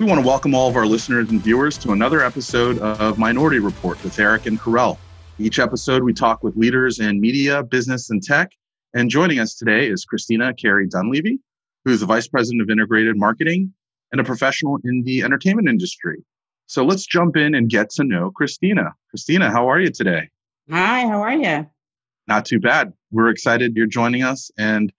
We want to welcome all of our listeners and viewers to another episode of Minority Report with Eric and Karel. Each episode, we talk with leaders in media, business, and tech. And joining us today is Christina Carey Dunleavy, who's the Vice President of Integrated Marketing and a professional in the entertainment industry. So let's jump in and get to know Christina. Christina, how are you today? Hi, how are you? Not too bad. We're excited you're joining us. And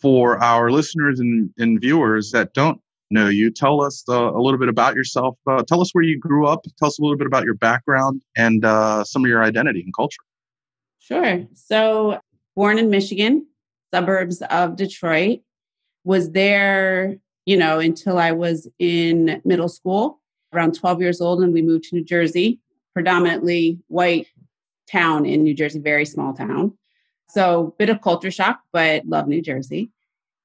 for our listeners and, and viewers that don't know you. Tell us uh, a little bit about yourself. Uh, tell us where you grew up. Tell us a little bit about your background and uh, some of your identity and culture. Sure. So, born in Michigan, suburbs of Detroit, was there, you know, until I was in middle school, around 12 years old, and we moved to New Jersey, predominantly white town in New Jersey, very small town. So, bit of culture shock, but love New Jersey.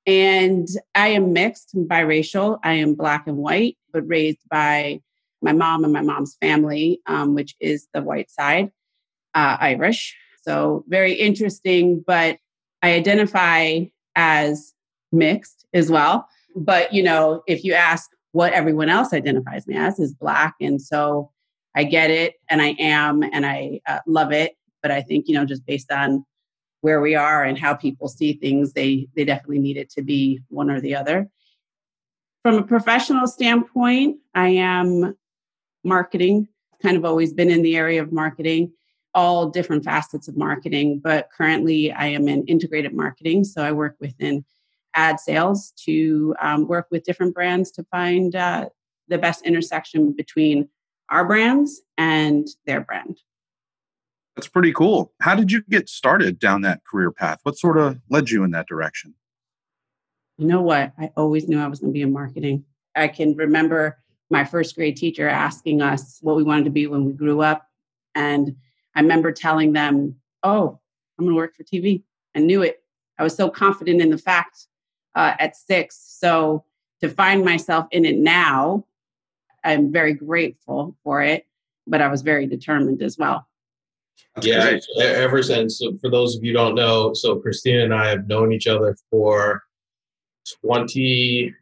And I am mixed biracial. I am black and white, but raised by my mom and my mom's family, um, which is the white side, uh, Irish. So very interesting, but I identify as mixed as well. But, you know, if you ask what everyone else identifies me as is black. And so I get it and I am and I uh, love it. But I think, you know, just based on where we are and how people see things, they they definitely need it to be one or the other. From a professional standpoint, I am marketing, kind of always been in the area of marketing, all different facets of marketing, but currently I am in integrated marketing. So I work within ad sales to um, work with different brands to find uh, the best intersection between our brands and their brand. That's pretty cool. How did you get started down that career path? What sort of led you in that direction? You know what? I always knew I was going to be in marketing. I can remember my first grade teacher asking us what we wanted to be when we grew up. And I remember telling them, Oh, I'm going to work for TV. I knew it. I was so confident in the fact uh, at six. So to find myself in it now, I'm very grateful for it, but I was very determined as well. That's yeah, great. ever since. So for those of you don't know, so Christina and I have known each other for twenty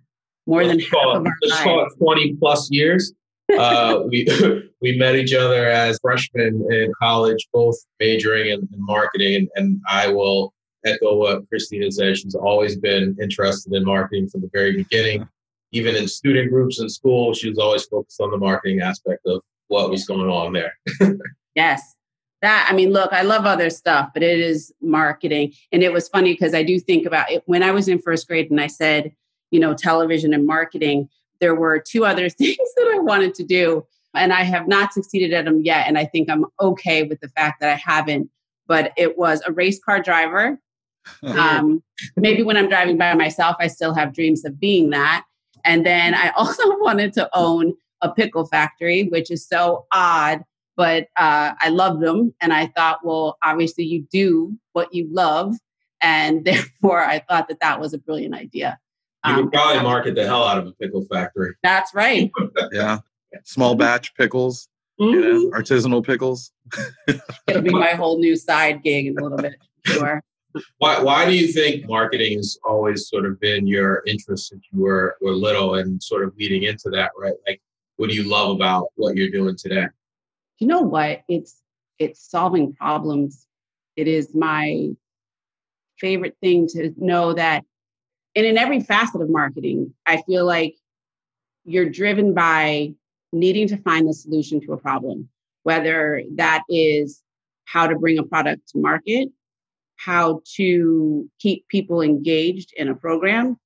more than half of our let's call it twenty plus years. uh, we we met each other as freshmen in college, both majoring in, in marketing, and, and I will echo what Christina said. She's always been interested in marketing from the very beginning. Even in student groups in school, she was always focused on the marketing aspect of what was going on there. yes, that i mean look i love other stuff but it is marketing. And it was funny because i do think about it when i was in first grade and i said you know television and marketing there were two other things that i wanted to do and i have not succeeded at them yet and i think i'm okay with the fact that i haven't but it was a race car driver. Um, maybe when i'm driving by myself i still have dreams of being that. And then i also wanted to own a pickle factory which is so odd but uh, I loved them. And I thought, well, obviously you do what you love. And therefore, I thought that that was a brilliant idea. You um, probably market the hell out of a pickle factory. That's right. yeah. Small batch pickles, mm-hmm. you know, mm-hmm. artisanal pickles. It'll be my whole new side gig in a little bit. Sure. Why, why do you think marketing has always sort of been your interest since you were, were little and sort of leading into that, right? Like, what do you love about what you're doing today? You know what? It's it's solving problems. It is my favorite thing to know that and in every facet of marketing, I feel like you're driven by needing to find the solution to a problem, whether that is how to bring a product to market, how to keep people engaged in a program,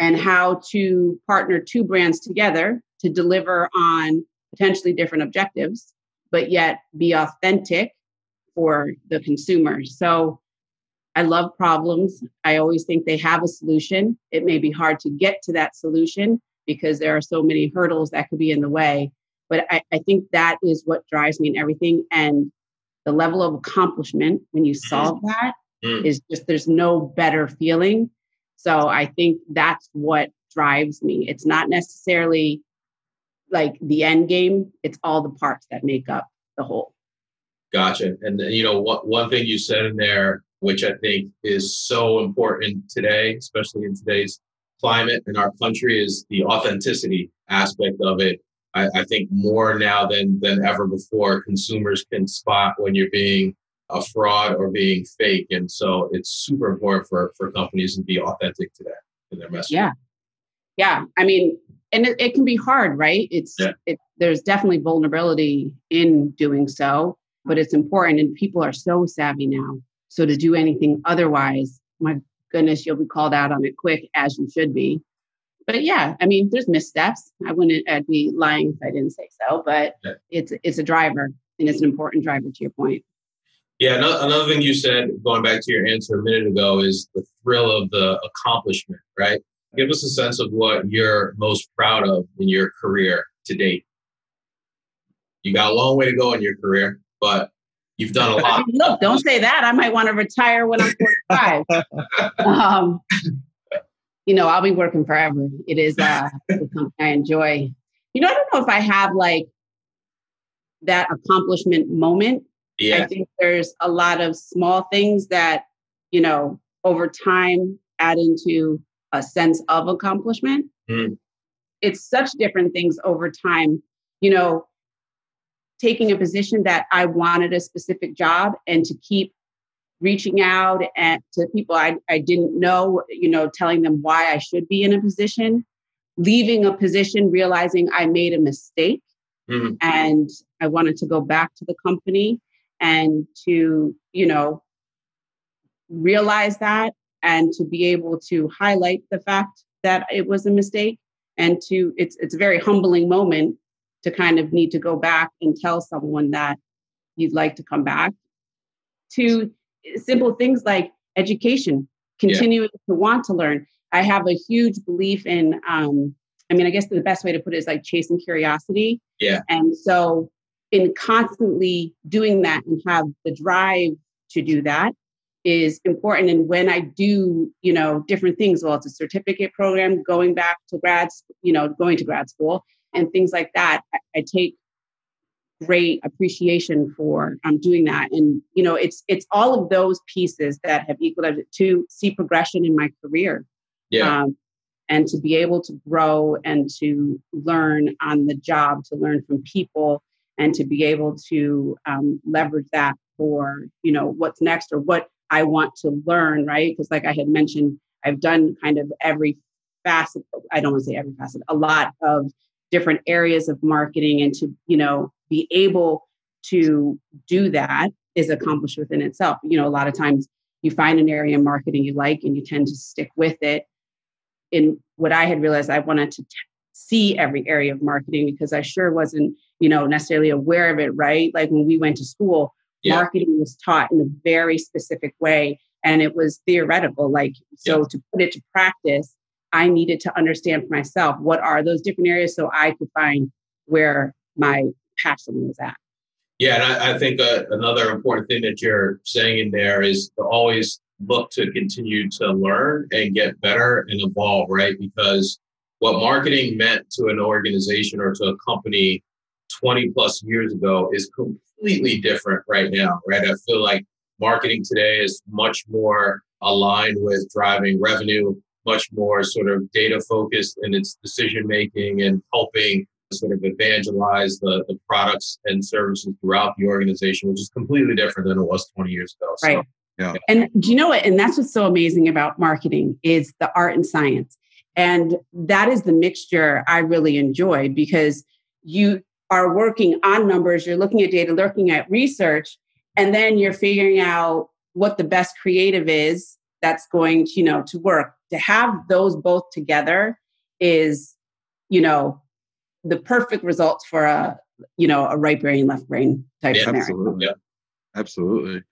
and how to partner two brands together to deliver on potentially different objectives but yet be authentic for the consumer. So I love problems. I always think they have a solution. It may be hard to get to that solution because there are so many hurdles that could be in the way. But I, I think that is what drives me in everything. And the level of accomplishment when you solve mm-hmm. that mm. is just, there's no better feeling. So I think that's what drives me. It's not necessarily like the end game, it's all the parts that make up the whole. Gotcha. And you know, what one thing you said in there, which I think is so important today, especially in today's climate in our country is the authenticity aspect of it. I, I, think more now than than ever before, consumers can spot when you're being a fraud or being fake, and so it's super important for for companies to be authentic to that in their message. Yeah, yeah. I mean, and it, it can be hard, right? It's yeah. it, there's definitely vulnerability in doing so, but it's important, and people are so savvy now. So to do anything otherwise, my goodness, you'll be called out on it quick, as you should be. But yeah, I mean, there's missteps. I wouldn't. I'd be lying if I didn't say so. But yeah. it's it's a driver, and it's an important driver. To your point. Yeah, another thing you said, going back to your answer a minute ago, is the thrill of the accomplishment, right? Give us a sense of what you're most proud of in your career to date. You got a long way to go in your career, but you've done a lot. Look, don't say that. I might want to retire when I'm 45. um, you know, I'll be working forever. It is uh, something I enjoy. You know, I don't know if I have like that accomplishment moment. Yeah. I think there's a lot of small things that, you know, over time add into a sense of accomplishment. Mm. It's such different things over time. You know, taking a position that I wanted a specific job and to keep reaching out and to people I, I didn't know, you know, telling them why I should be in a position, leaving a position, realizing I made a mistake mm-hmm. and I wanted to go back to the company and to, you know, realize that and to be able to highlight the fact that it was a mistake and to it's it's a very humbling moment to kind of need to go back and tell someone that you'd like to come back to simple things like education continuing yeah. to want to learn. I have a huge belief in um, i mean i guess the best way to put it is like chasing curiosity. Yeah. And so in constantly doing that and have the drive to do that is important. And when I do, you know, different things, well, it's a certificate program, going back to grad, you know, going to grad school and things like that, I, I take great appreciation for um, doing that. And, you know, it's, it's all of those pieces that have equaled to see progression in my career. Yeah. Um, and to be able to grow and to learn on the job, to learn from people, and to be able to um, leverage that for you know what's next or what I want to learn, right? Because, like I had mentioned, I've done kind of every facet, I don't want to say every facet, a lot of different areas of marketing. And to, you know, be able to do that is accomplished within itself. You know, a lot of times you find an area in marketing you like and you tend to stick with it. In what I had realized, I wanted to t- see every area of marketing because I sure wasn't, you know, necessarily aware of it, right? Like when we went to school, yeah. marketing was taught in a very specific way and it was theoretical like so yeah. to put it to practice i needed to understand for myself what are those different areas so i could find where my passion was at yeah and i, I think uh, another important thing that you're saying in there is to always look to continue to learn and get better and evolve right because what marketing meant to an organization or to a company 20 plus years ago is completely different right now, right? I feel like marketing today is much more aligned with driving revenue, much more sort of data focused in its decision making and helping sort of evangelize the, the products and services throughout the organization, which is completely different than it was 20 years ago. So, right. Yeah. And do you know what? And that's what's so amazing about marketing is the art and science. And that is the mixture I really enjoy because you are working on numbers, you're looking at data, looking at research, and then you're figuring out what the best creative is that's going to, you know, to work. To have those both together is, you know, the perfect results for a, you know, a right brain, left brain type yeah, scenario. Absolutely. Yeah. Absolutely.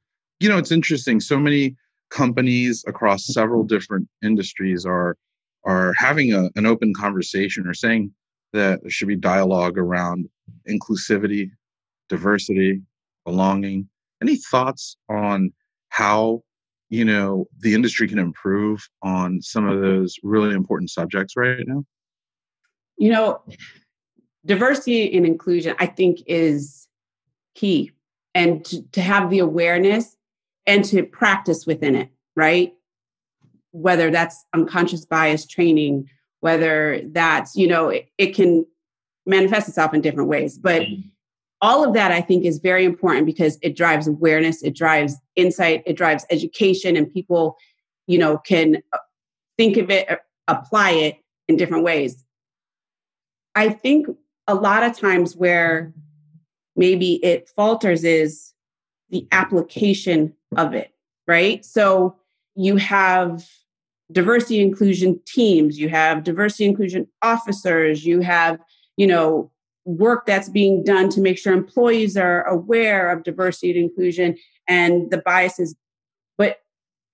You know, it's interesting. So many companies across several different industries are are having a, an open conversation or saying that there should be dialogue around inclusivity, diversity, belonging. Any thoughts on how you know the industry can improve on some of those really important subjects right now? You know, diversity and inclusion, I think, is key, and to, to have the awareness and to practice within it. Right? whether that's unconscious bias training, whether that's, you know, it, it can manifest itself in different ways. But mm-hmm. all of that I think is very important because it drives awareness, it drives insight, it drives education, and people, you know, can uh, think of it, uh, apply it in different ways. I think a lot of times where maybe it falters is the application of it, right? So you have diversity inclusion teams, you have diversity inclusion officers, you have, you know, work that's being done to make sure employees are aware of diversity and inclusion and the biases. But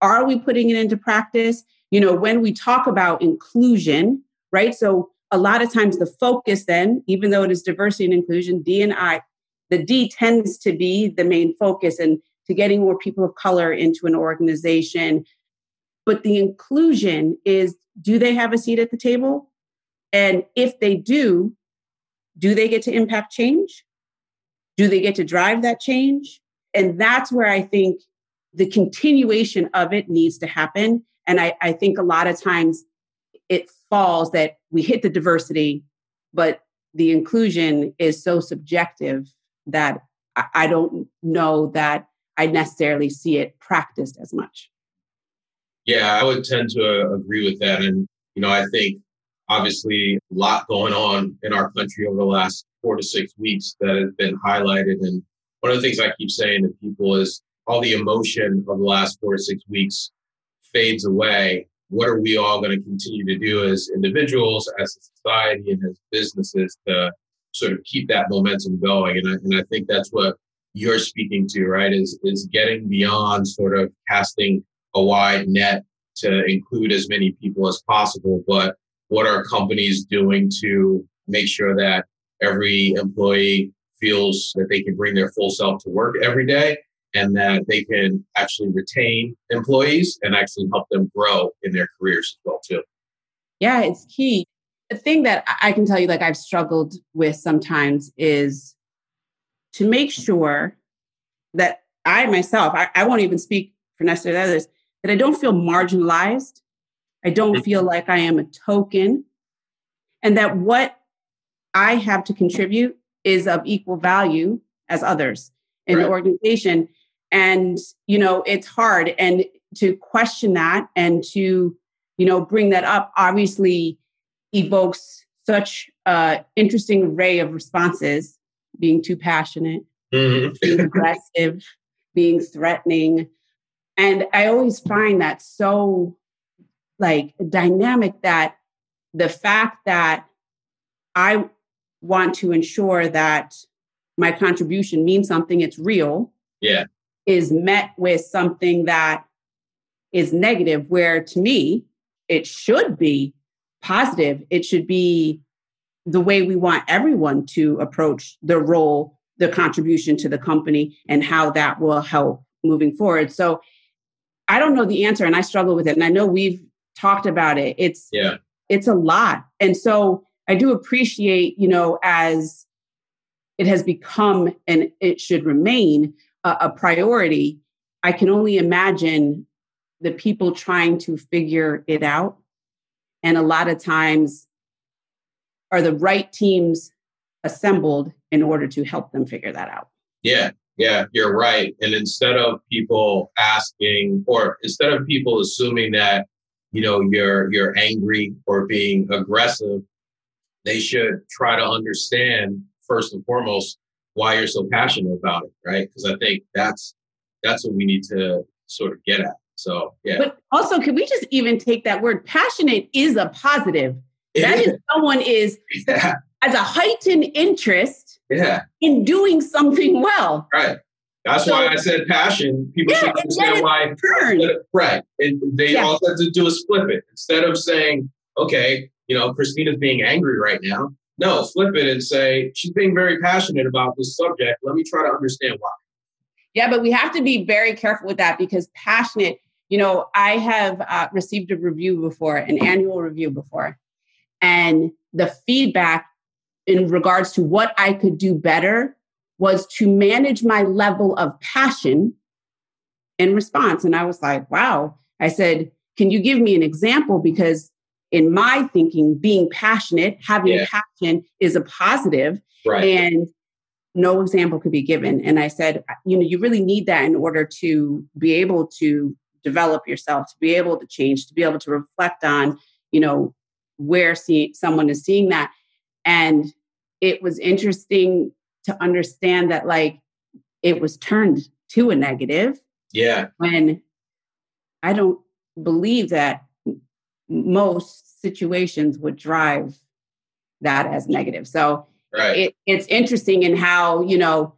are we putting it into practice? You know, when we talk about inclusion, right? So a lot of times the focus then, even though it is diversity and inclusion, D and I, the D tends to be the main focus and to getting more people of color into an organization. But the inclusion is do they have a seat at the table? And if they do, do they get to impact change? Do they get to drive that change? And that's where I think the continuation of it needs to happen. And I, I think a lot of times it falls that we hit the diversity, but the inclusion is so subjective that I don't know that I necessarily see it practiced as much. Yeah, I would tend to uh, agree with that. And, you know, I think obviously a lot going on in our country over the last four to six weeks that has been highlighted. And one of the things I keep saying to people is all the emotion of the last four to six weeks fades away. What are we all going to continue to do as individuals, as a society, and as businesses to sort of keep that momentum going? And I, and I think that's what you're speaking to, right? Is is getting beyond sort of casting a wide net to include as many people as possible, but what are companies doing to make sure that every employee feels that they can bring their full self to work every day and that they can actually retain employees and actually help them grow in their careers as well too yeah it's key the thing that i can tell you like i've struggled with sometimes is to make sure that I myself, I, I won't even speak for necessarily others, that I don't feel marginalized. I don't feel like I am a token. And that what I have to contribute is of equal value as others in right. the organization. And, you know, it's hard. And to question that and to, you know, bring that up obviously evokes such an interesting array of responses being too passionate, mm-hmm. being aggressive, being threatening. And I always find that so like dynamic that the fact that I want to ensure that my contribution means something, it's real. Yeah. Is met with something that is negative, where to me, it should be positive. It should be the way we want everyone to approach their role, the contribution to the company, and how that will help moving forward. So I don't know the answer and I struggle with it. And I know we've talked about it. It's yeah, it's a lot. And so I do appreciate, you know, as it has become and it should remain a, a priority, I can only imagine the people trying to figure it out. And a lot of times are the right teams assembled in order to help them figure that out? Yeah, yeah, you're right. And instead of people asking, or instead of people assuming that you know you're you're angry or being aggressive, they should try to understand first and foremost why you're so passionate about it, right? Because I think that's that's what we need to sort of get at. So yeah. But also, can we just even take that word passionate is a positive? That is someone is yeah. as a heightened interest yeah. in doing something well. Right. That's so, why I said passion. People yeah, should understand why. Turn. Right. And they yeah. all have to do is flip it. Instead of saying, okay, you know, Christina's being angry right now. No, flip it and say, she's being very passionate about this subject. Let me try to understand why. Yeah, but we have to be very careful with that because passionate, you know, I have uh, received a review before, an annual review before. And the feedback in regards to what I could do better was to manage my level of passion in response. And I was like, wow. I said, can you give me an example? Because in my thinking, being passionate, having yeah. passion is a positive, right. and no example could be given. And I said, you know, you really need that in order to be able to develop yourself, to be able to change, to be able to reflect on, you know, where see, someone is seeing that. And it was interesting to understand that, like, it was turned to a negative. Yeah. When I don't believe that most situations would drive that as negative. So right. it, it's interesting in how, you know,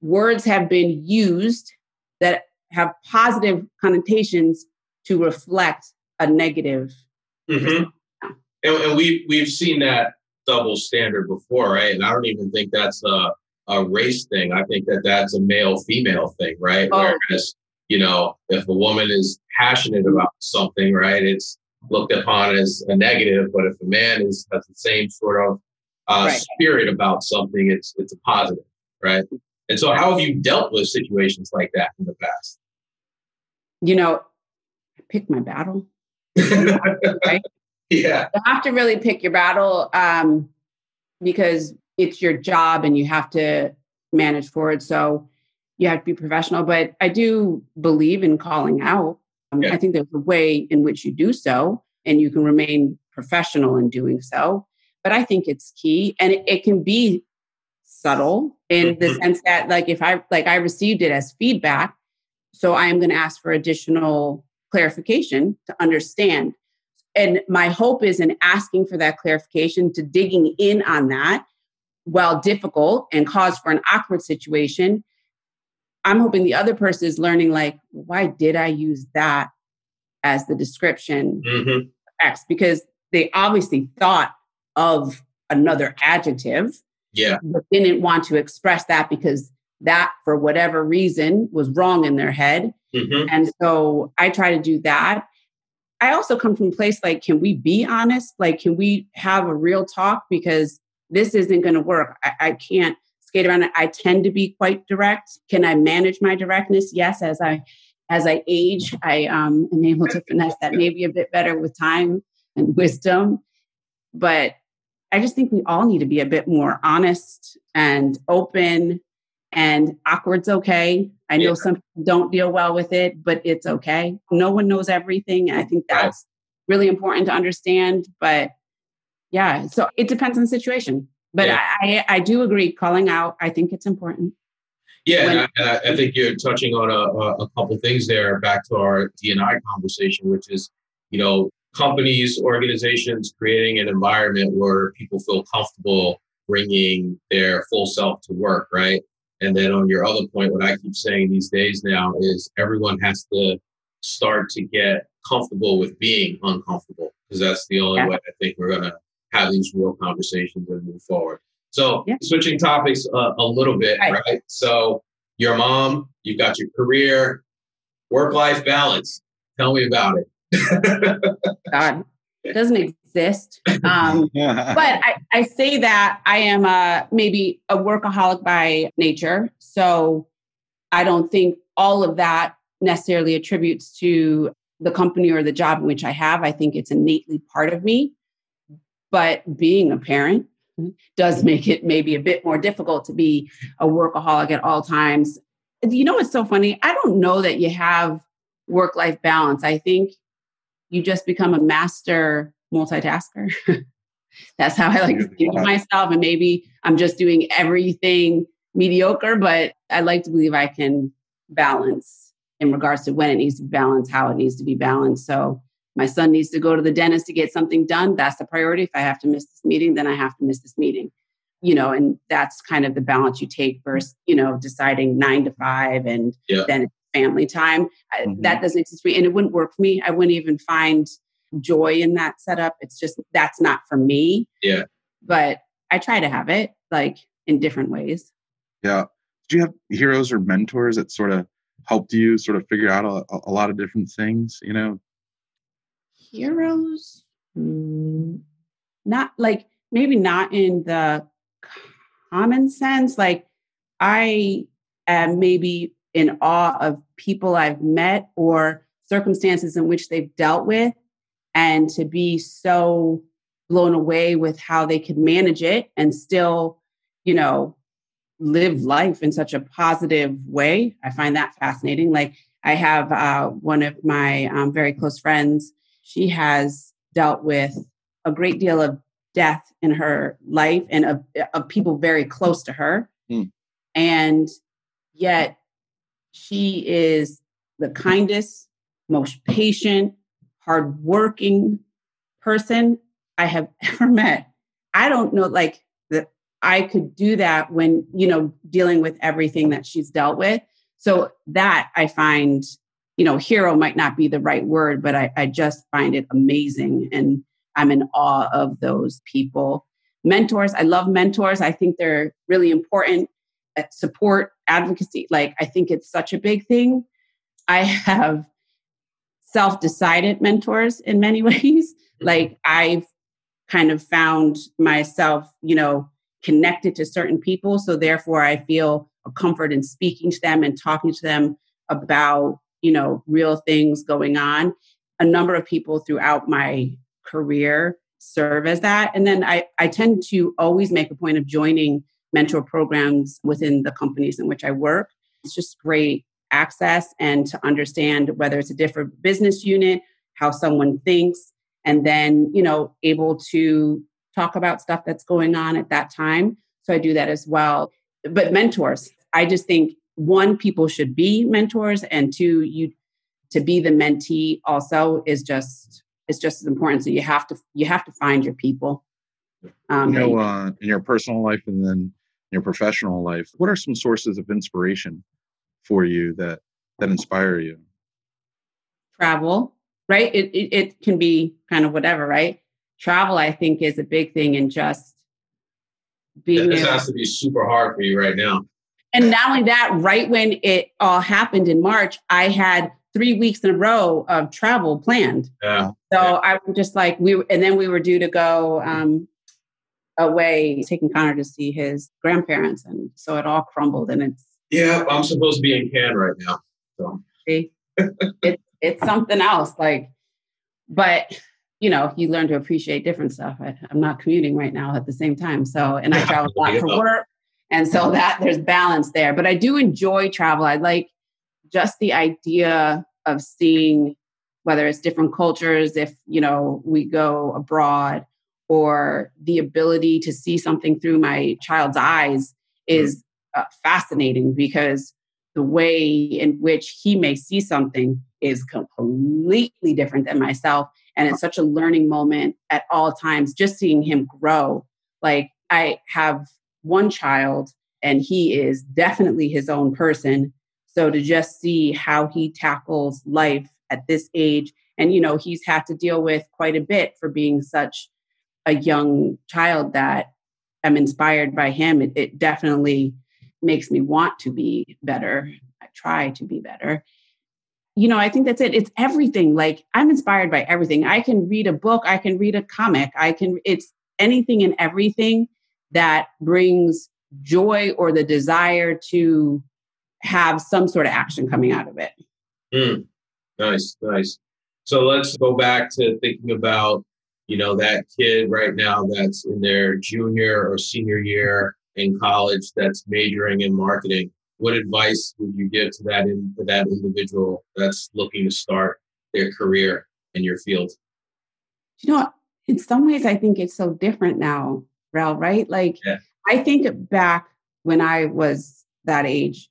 words have been used that have positive connotations to reflect a negative. Mm-hmm. And, and we we've seen that double standard before, right? And I don't even think that's a, a race thing. I think that that's a male female thing, right? Oh. Whereas you know, if a woman is passionate about something, right, it's looked upon as a negative. But if a man is has the same sort of uh, right. spirit about something, it's it's a positive, right? And so, how have you dealt with situations like that in the past? You know, pick my battle. right? Yeah. You have to really pick your battle um, because it's your job and you have to manage for it. So you have to be professional. But I do believe in calling out. Um, yeah. I think there's a way in which you do so, and you can remain professional in doing so. But I think it's key, and it, it can be subtle in mm-hmm. the sense that, like, if I like I received it as feedback, so I am going to ask for additional clarification to understand. And my hope is in asking for that clarification to digging in on that, while difficult and cause for an awkward situation, I'm hoping the other person is learning, like, why did I use that as the description mm-hmm. X? Because they obviously thought of another adjective. Yeah. But didn't want to express that because that, for whatever reason, was wrong in their head. Mm-hmm. And so I try to do that. I also come from a place like, can we be honest? Like, can we have a real talk? Because this isn't going to work. I, I can't skate around it. I tend to be quite direct. Can I manage my directness? Yes, as I as I age, I um, am able to finesse that maybe a bit better with time and wisdom. But I just think we all need to be a bit more honest and open. And awkward's okay. I know yeah. some people don't deal well with it, but it's okay. No one knows everything. I think that's really important to understand. But yeah, so it depends on the situation. But yeah. I, I do agree, calling out, I think it's important. Yeah, when, and I, I, think you're touching on a, a couple things there back to our DNI conversation, which is, you know, companies, organizations creating an environment where people feel comfortable bringing their full self to work, right? And then on your other point, what I keep saying these days now is everyone has to start to get comfortable with being uncomfortable because that's the only yeah. way I think we're going to have these real conversations and move forward. So, yeah. switching topics uh, a little bit, right. right? So, your mom, you've got your career, work life balance. Tell me about it. God, it doesn't exist. Um, but I, I say that I am a, maybe a workaholic by nature. So, I don't think all of that necessarily attributes to the company or the job in which I have. I think it's innately part of me. But being a parent mm-hmm. does make it maybe a bit more difficult to be a workaholic at all times. You know what's so funny? I don't know that you have work life balance. I think you just become a master multitasker. That's how I like to think of myself. And maybe I'm just doing everything mediocre, but I like to believe I can balance in regards to when it needs to be balanced, how it needs to be balanced. So my son needs to go to the dentist to get something done. That's the priority. If i have to miss this meeting then i have to miss this meeting. You know and that's kind of the balance you take versus you know deciding nine to five and yeah. then family time. Mm-hmm. that doesn't exist for me and it wouldn't work for me. I wouldn't even find joy in that setup. It's just that's not for me. Yeah. But i try to have it like in different ways. Yeah. Do you have heroes or mentors that sort of helped you sort of figure out a, a lot of different things you know heroes mm, not like maybe not in the common sense like i am maybe in awe of people i've met or circumstances in which they've dealt with and to be so blown away with how they could manage it and still, you know, live life in such a positive way. I find that fascinating. Like I have uh, one of my um, very close friends. She has dealt with a great deal of death in her life and of, of people very close to her. Mm. And yet she is the kindest, most patient, hardworking person I have ever met. I don't know, like that I could do that when, you know, dealing with everything that she's dealt with. So that I find, you know, hero might not be the right word, but I, I just find it amazing. And I'm in awe of those people. Mentors, I love mentors. I think they're really important. Uh, support, advocacy, like I think it's such a big thing. I have self decided mentors in many ways. Like I've kind of found myself, you know, connected to certain people. So therefore, I feel a comfort in speaking to them and talking to them about, you know, real things going on. A number of people throughout my career serve as that. And then I, I tend to always make a point of joining mentor programs within the companies in which I work. It's just great access and to understand whether it's a different business unit, how someone thinks, and then, you know, able to talk about stuff that's going on at that time. So I do that as well. But mentors, I just think one, people should be mentors, and two, you to be the mentee also is just is just as important. So you have to you have to find your people. Um, you know, uh, in your personal life and then your professional life, what are some sources of inspiration for you that that inspire you? Travel, right? It, it, it can be kind of whatever, right? Travel, I think, is a big thing, and just being. this able, has to be super hard for you right now. And not only that, right when it all happened in March, I had three weeks in a row of travel planned. Yeah. So. I was just like we, were, and then we were due to go um, away, taking Connor to see his grandparents, and so it all crumbled, and it's yeah, I'm supposed to be in Cannes right now. So it, it's something else. Like, but you know, you learn to appreciate different stuff. I, am not commuting right now at the same time. So, and I travel a lot for work. And so that there's balance there. But I do enjoy travel. I like just the idea of seeing whether it's different cultures, if, you know, we go abroad, or the ability to see something through my child's eyes is uh, fascinating because the way in which he may see something is completely different than myself. And it's such a learning moment at all times, just seeing him grow. Like, I have one child, and he is definitely his own person. So to just see how he tackles life at this age, and you know, he's had to deal with quite a bit for being such a young child that I'm inspired by him. It, it definitely makes me want to be better. I try to be better. You know, I think that's it. It's everything. Like I'm inspired by everything. I can read a book, I can read a comic, I can, it's anything and everything that brings joy or the desire to have some sort of action coming out of it. Mm, nice, nice. So let's go back to thinking about, you know, that kid right now that's in their junior or senior year in college that's majoring in marketing, what advice would you give to that in, to that individual that's looking to start their career in your field? You know, in some ways, I think it's so different now, Rel. Right? Like, yeah. I think back when I was that age.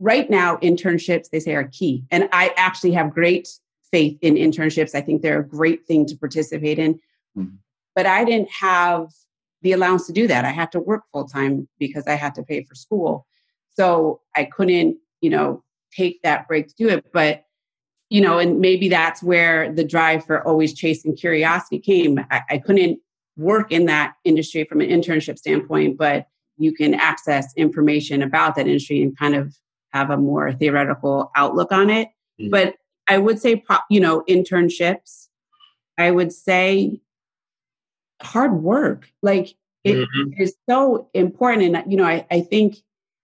Right now, internships they say are key, and I actually have great faith in internships. I think they're a great thing to participate in. Mm-hmm. But I didn't have the allowance to do that. I had to work full time because I had to pay for school. So I couldn't, you know, take that break to do it. But, you know, and maybe that's where the drive for always chasing curiosity came. I, I couldn't work in that industry from an internship standpoint, but you can access information about that industry and kind of have a more theoretical outlook on it. Mm-hmm. But I would say, you know, internships, I would say hard work. Like it mm-hmm. is so important. And, you know, I, I think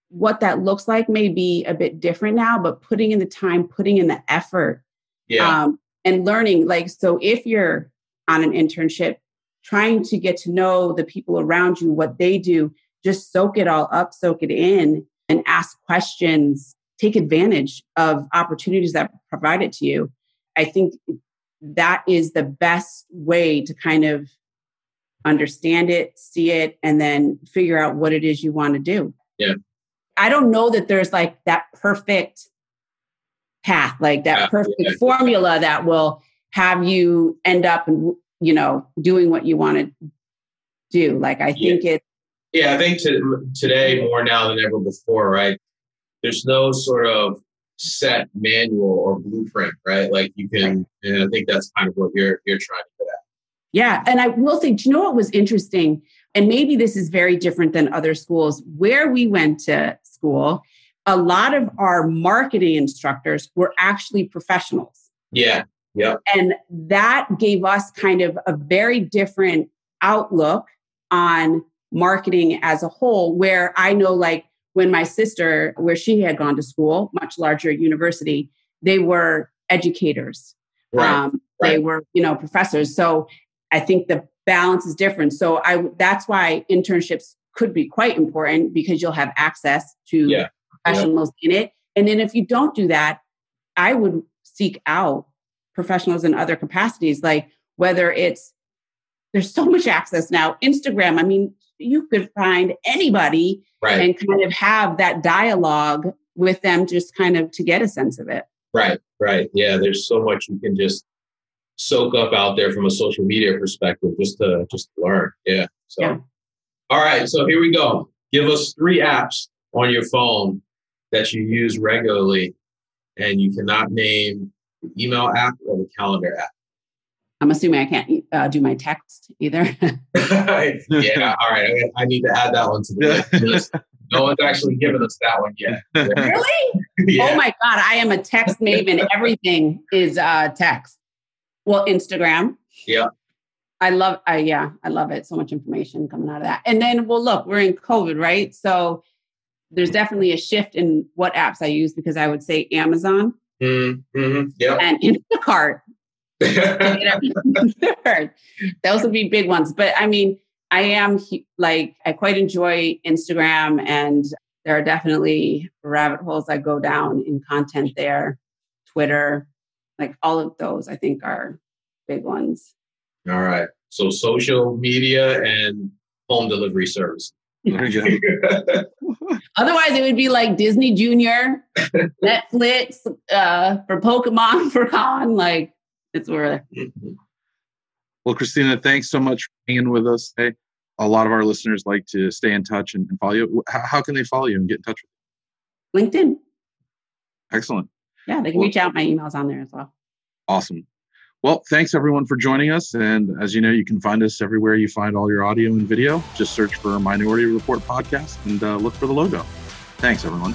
what that looks like may be a bit different now, but putting in the time, putting in the effort Yeah. Um, and learning, like, so if you're on an internship, trying to get to know the people around you, what they do, just soak it all up, soak it in, and ask questions. Take advantage of opportunities that provide it to you. I think that is the best way to kind of understand it, see it, and then figure out what it is you want to do. Yeah. I don't know that there's like that perfect path, like that Yeah, perfect yeah. formula that will have you end up and you know doing what you want to do. Like I think it Yeah, I think to, today more now than ever before, right? There's no sort of set manual or blueprint, right? Like you can, and I think that's kind of what you're you're trying to get at. Yeah. And I will say, do you know what was interesting? And maybe this is very different than other schools. Where we went to school, a lot of our marketing instructors were actually professionals. Yeah, yeah, And that gave us kind of a very different outlook on marketing as a whole, where I know, like, when my sister, where she had gone to school, much larger university, they were educators. Right. um, they were you know professors. So i think the balance is different. So i that's why internships could be quite important because you'll have access to Yeah. professionals in it. And then if you don't do that i would seek out professionals in other capacities like whether it's there's so much access now instagram i mean you could find anybody right, and kind of have that dialogue with them just kind of to get a sense of it right, right. Yeah, there's so much you can just soak up out there from a social media perspective, just to just to learn. Yeah. So, Yeah. all right. So here we go. Give us three apps on your phone that you use regularly, and you cannot name the email app or the calendar app. i'm assuming i can't uh, do my text either yeah, all right. I, I need to add that one to the list. No one's actually given us that one yet. really yeah. Oh my God, I am a text maven. Everything is uh, text. Well, Instagram. Yeah. I love, I yeah, I love it. So much information coming out of that. And then, well, look, we're in COVID, right? So there's definitely a shift in what apps I use because I would say Amazon Mm-hmm. Yep. and Instacart. to get everything delivered. Those would be big ones. But I mean, I am like, I quite enjoy Instagram, and there are definitely rabbit holes I go down in content there. Twitter, like all of those, I think are big ones. all right. So social media and home delivery service. There you go. Otherwise, it would be like Disney Junior, Netflix, uh, for Pokemon, for Con. Like, it's where Well, Christina, thanks so much for hanging with us today. A lot of our listeners like to stay in touch and, and follow you. How, how can they follow you and get in touch with you? LinkedIn. Excellent. Yeah, they can Well- reach out. My email's on there as well. Awesome. Well, thanks everyone for joining us. And as you know, you can find us everywhere you find all your audio and video. Just search for Minority Report Podcast and uh, look for the logo. Thanks, everyone.